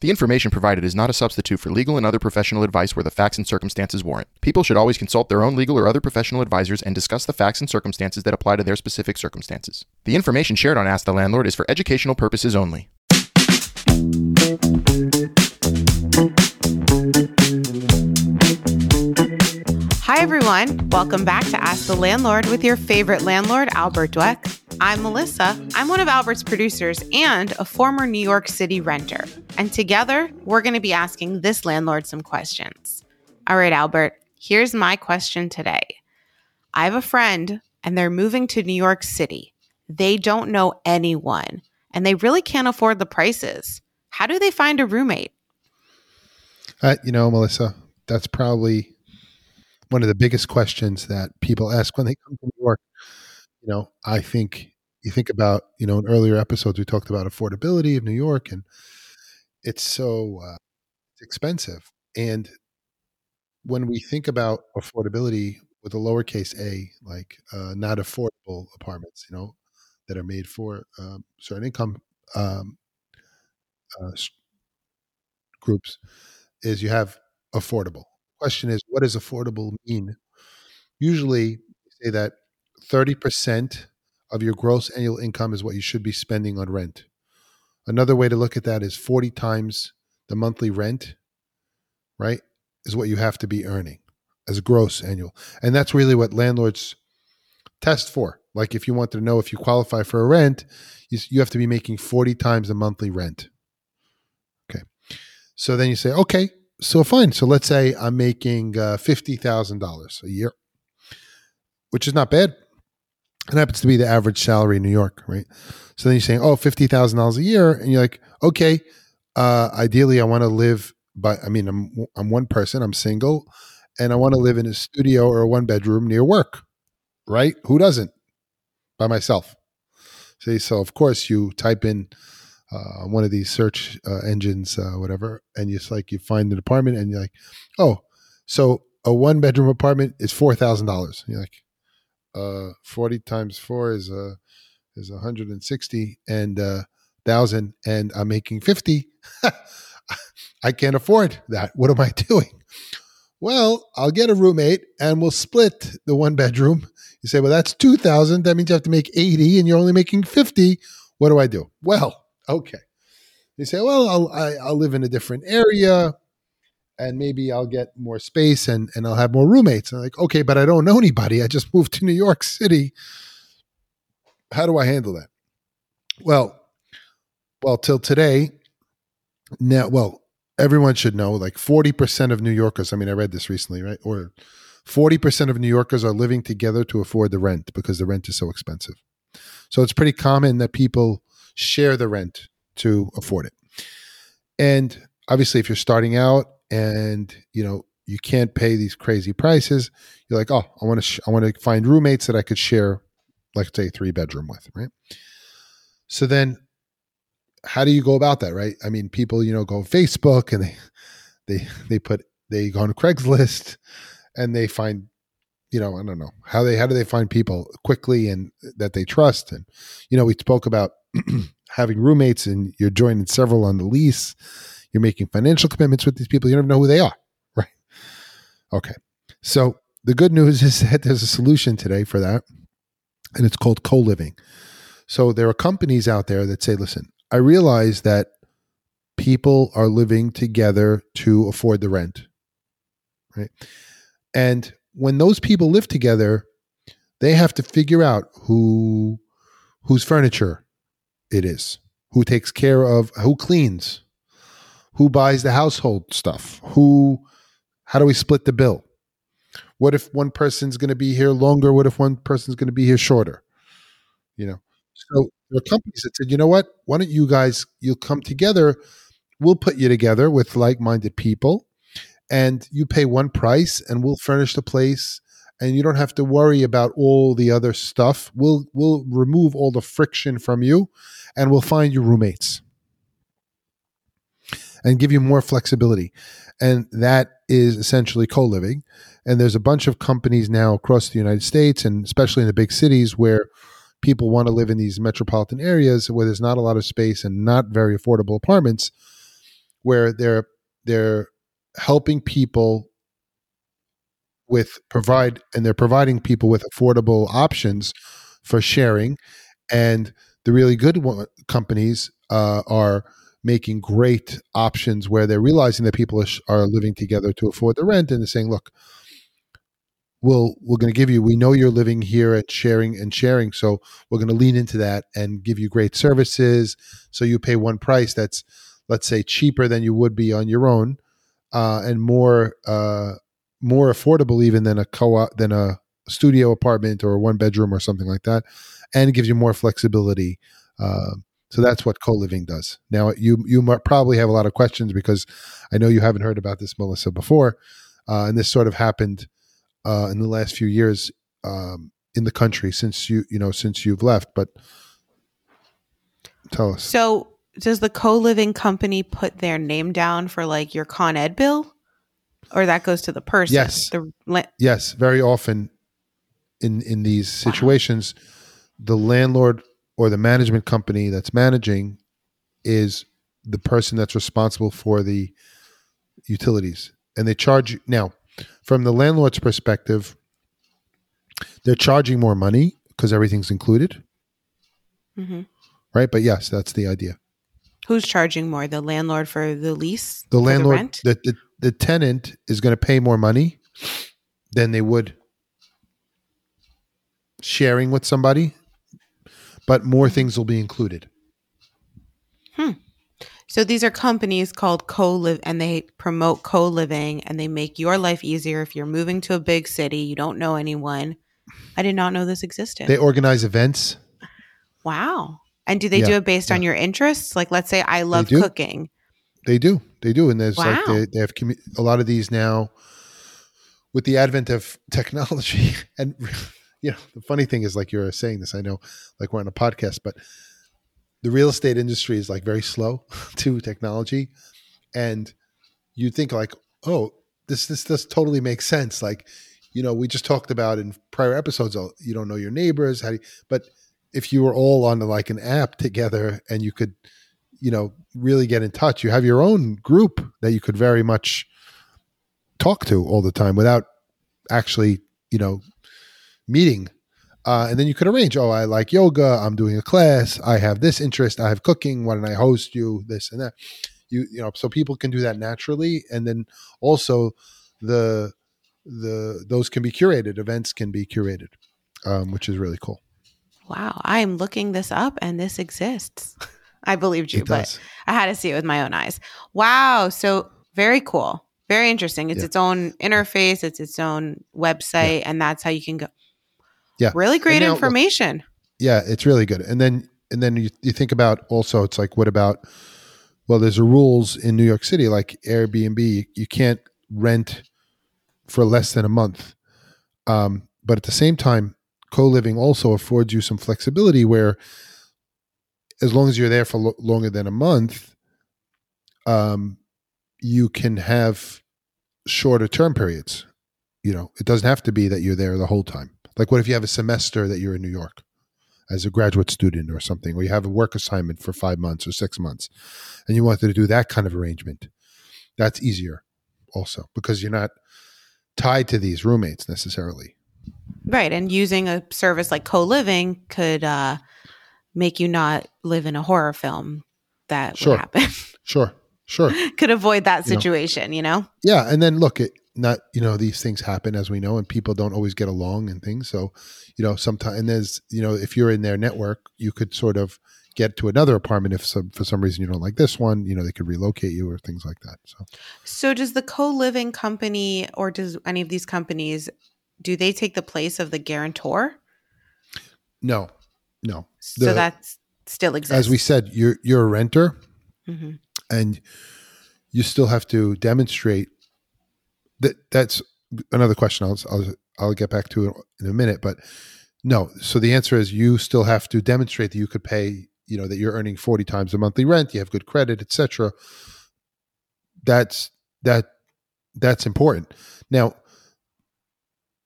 The information provided is not a substitute for legal and other professional advice where the facts and circumstances warrant. People should always consult their own legal or other professional advisors and discuss the facts and circumstances that apply to their specific circumstances. The information shared on Ask the Landlord is for educational purposes only. Hi, everyone. Welcome back to Ask the Landlord with your favorite landlord, Albert Dweck. I'm Melissa. I'm one of Albert's producers and a former New York City renter. And together, we're going to be asking this landlord some questions. All right, Albert, here's my question today. I have a friend and they're moving to New York City. They don't know anyone and they really can't afford the prices. How do they find a roommate? Uh, you know, Melissa, that's probably one of the biggest questions that people ask when they come to New York. You know, I think you think about, you know, in earlier episodes, we talked about affordability of New York and it's so uh, expensive. And when we think about affordability with a lowercase a, like uh, not affordable apartments, you know, that are made for um, certain income um, uh, groups, is you have affordable. Question is, what does affordable mean? Usually, say that 30% of your gross annual income is what you should be spending on rent. Another way to look at that is 40 times the monthly rent, right, is what you have to be earning as gross annual. And that's really what landlords test for. Like if you want to know if you qualify for a rent, you, you have to be making 40 times the monthly rent. Okay. So then you say, okay, so fine. So let's say I'm making uh, $50,000 a year, which is not bad. It happens to be the average salary in New York, right? So then you're saying, oh, $50,000 a year. And you're like, okay, uh, ideally I want to live, but I mean, I'm, I'm one person, I'm single, and I want to live in a studio or a one bedroom near work, right? Who doesn't? By myself. See, so of course you type in uh, one of these search uh, engines, uh, whatever, and it's like you find an apartment and you're like, oh, so a one bedroom apartment is four thousand dollars. You're like, uh, forty times four is uh is one hundred and sixty and uh, thousand, and I'm making fifty. I can't afford that. What am I doing? Well, I'll get a roommate and we'll split the one bedroom. You say, well, that's 2000. That means you have to make 80 and you're only making 50. What do I do? Well, Okay. You say, well, I'll, I, will i will live in a different area and maybe I'll get more space and, and I'll have more roommates. And I'm like, okay, but I don't know anybody. I just moved to New York City. How do I handle that? Well, well, till today, now, well, everyone should know like 40% of New Yorkers, I mean, I read this recently, right? Or 40% of New Yorkers are living together to afford the rent because the rent is so expensive. So it's pretty common that people share the rent to afford it. And obviously, if you're starting out and you know you can't pay these crazy prices, you're like, oh, I want to sh- I want to find roommates that I could share, like say, three bedroom with, right? So then, how do you go about that, right? I mean, people you know go on Facebook and they they they put they go on Craigslist and they find you know i don't know how they how do they find people quickly and that they trust and you know we spoke about having roommates and you're joining several on the lease, you're making financial commitments with these people, you don't even know who they are, right? Okay. So the good news is that there's a solution today for that, and it's called co living. So there are companies out there that say, listen, I realize that people are living together to afford the rent, right? And when those people live together, they have to figure out who whose furniture it is, who takes care of, who cleans, who buys the household stuff, who, how do we split the bill? What if one person's going to be here longer? What if one person's going to be here shorter? You know, so there are companies that said, you know what? Why don't you guys, you'll come together. We'll put you together with like minded people and you pay one price and we'll furnish the place and you don't have to worry about all the other stuff. We'll we'll remove all the friction from you and we'll find you roommates and give you more flexibility. And that is essentially co-living. And there's a bunch of companies now across the United States and especially in the big cities where people want to live in these metropolitan areas where there's not a lot of space and not very affordable apartments where they're they're helping people with provide and they're providing people with affordable options for sharing and the really good companies uh, are making great options where they're realizing that people are, are living together to afford the rent and they're saying look we'll we're going to give you we know you're living here and sharing and sharing so we're going to lean into that and give you great services. So you pay one price that's let's say cheaper than you would be on your own uh, and more uh, more affordable even than a co op than a studio apartment or a one bedroom or something like that and it gives you more flexibility uh, so that's what co-living does now you you might probably have a lot of questions because i know you haven't heard about this melissa before uh, and this sort of happened uh, in the last few years um, in the country since you you know since you've left. But tell us. So, does the co-living company put their name down for like your Con Ed bill, or that goes to the person? Yes. The la- Yes, very often in in these situations, the landlord or the management company that's managing is the person that's responsible for the utilities, and they charge you now from the landlord's perspective. They're charging more money because everything's included, Mhm. right? But yes, that's the idea. Who's charging more? The landlord for the lease? the landlord rent? the, the, the tenant is going to pay more money than they would sharing with somebody but more things will be included Hmm. So these are companies called co-live and they promote co-living and they make your life easier if you're moving to a big city, you don't know anyone. I did not know this existed. they organize events wow. And do they do it based on your interests? Like let's say I love do. cooking. they do they do and there's like they, they have commu- a lot of these now with the advent of technology and know the funny thing is like you're saying this i know like we're on a podcast but the real estate industry is like very slow to technology and you think like oh this this this totally makes sense like you know we just talked about in prior episodes oh, you don't know your neighbors how do you, but if you were all on like an app together and you could you know really get in touch you have your own group that you could very much talk to all the time without actually you know meeting uh, and then you could arrange oh i like yoga i'm doing a class i have this interest i have cooking why don't i host you this and that you you know so people can do that naturally and then also the the those can be curated events can be curated um, which is really cool Wow. I am looking this up and this exists. I believed you, but I had to see it with my own eyes. Wow. So very cool. Very interesting. It's Yeah. its own interface, it's its own website, and that's how you can go. Yeah. Really great now, information. yeah it's really good and then and then you, you think about also it's like what about well there's a rules in new york city like airbnb you, you can't rent for less than a month um, but at the same time co-living also affords you some flexibility where as long as you're there for lo- longer than a month um, you can have shorter term periods you know it doesn't have to be that you're there the whole time like what if you have a semester that you're in new york as a graduate student or something, or you have a work assignment for five months or six months, and you wanted to do that kind of arrangement, that's easier also because you're not tied to these roommates necessarily. Right. And using a service like co living could uh, make you not live in a horror film that Sure. would happen. Sure, sure. could avoid that You know. situation, you know? Yeah. And then look, it not, you know, these things happen as we know, and people don't always get along and things. So, you know, sometimes, and there's, you know, if you're in their network, you could sort of get to another apartment if some, for some reason you don't like this one, you know, they could relocate you or things like that. So, So does the co-living company or does any of these companies do they take the place of the guarantor? no, no. So that's still exists. As we said, you're, you're a renter. Mhm. and you still have to demonstrate that that's another question I'll, I'll I'll get back to it in a minute but no so the answer is you still have to demonstrate that you could pay you know that you're earning 40 times the monthly rent you have good credit etc that's that that's important now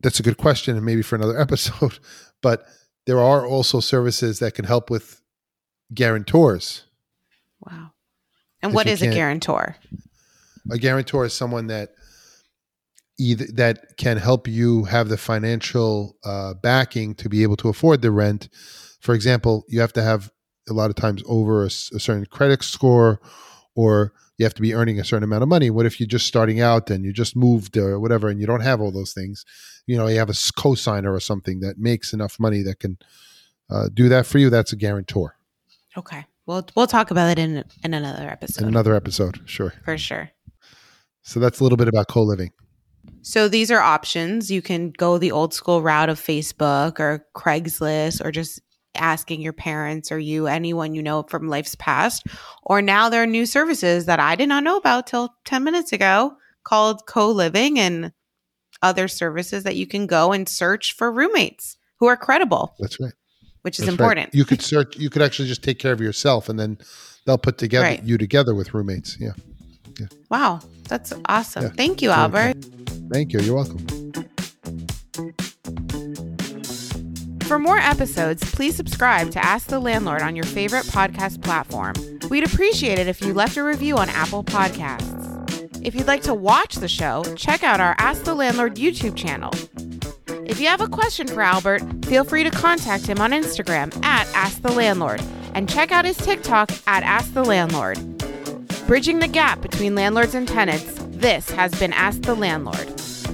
that's a good question and maybe for another episode but there are also services that can help with guarantors Wow. And If what is a guarantor? a guarantor is someone that either that can help you have the financial uh, backing to be able to afford the rent. For example, you have to have a lot of times over a certain credit score, or you have to be earning a certain amount of money. What if you're just starting out and you just moved or whatever, and you don't have all those things? You know, you have a cosigner or something that makes enough money that can uh, do that for you. That's a guarantor. Okay. We'll we'll talk about it in in another episode In another episode, sure. for sure. So that's a little bit about co living. So these are options. You can go the old school route of Facebook or Craigslist or just asking your parents or you, anyone you know from life's past. Or now there are new services that I did not know about till 10 minutes ago called co living and other services that you can go and search for roommates who are credible, That's right. which is That's right. important. You could search. You could actually just take care of yourself, and then they'll put together Right. you together with roommates. Yeah. Wow. That's awesome. Yeah. Thank you. Albert. Thank you. You're welcome. For more episodes, please subscribe to Ask the Landlord on your favorite podcast platform. We'd appreciate it if you left a review on Apple Podcasts. If you'd like to watch the show, check out our Ask the Landlord YouTube channel. If you have a question for Albert, feel free to contact him on Instagram at Ask the Landlord and check out his TikTok at Ask the Landlord. Bridging the gap between landlords and tenants, this has been Ask the Landlord.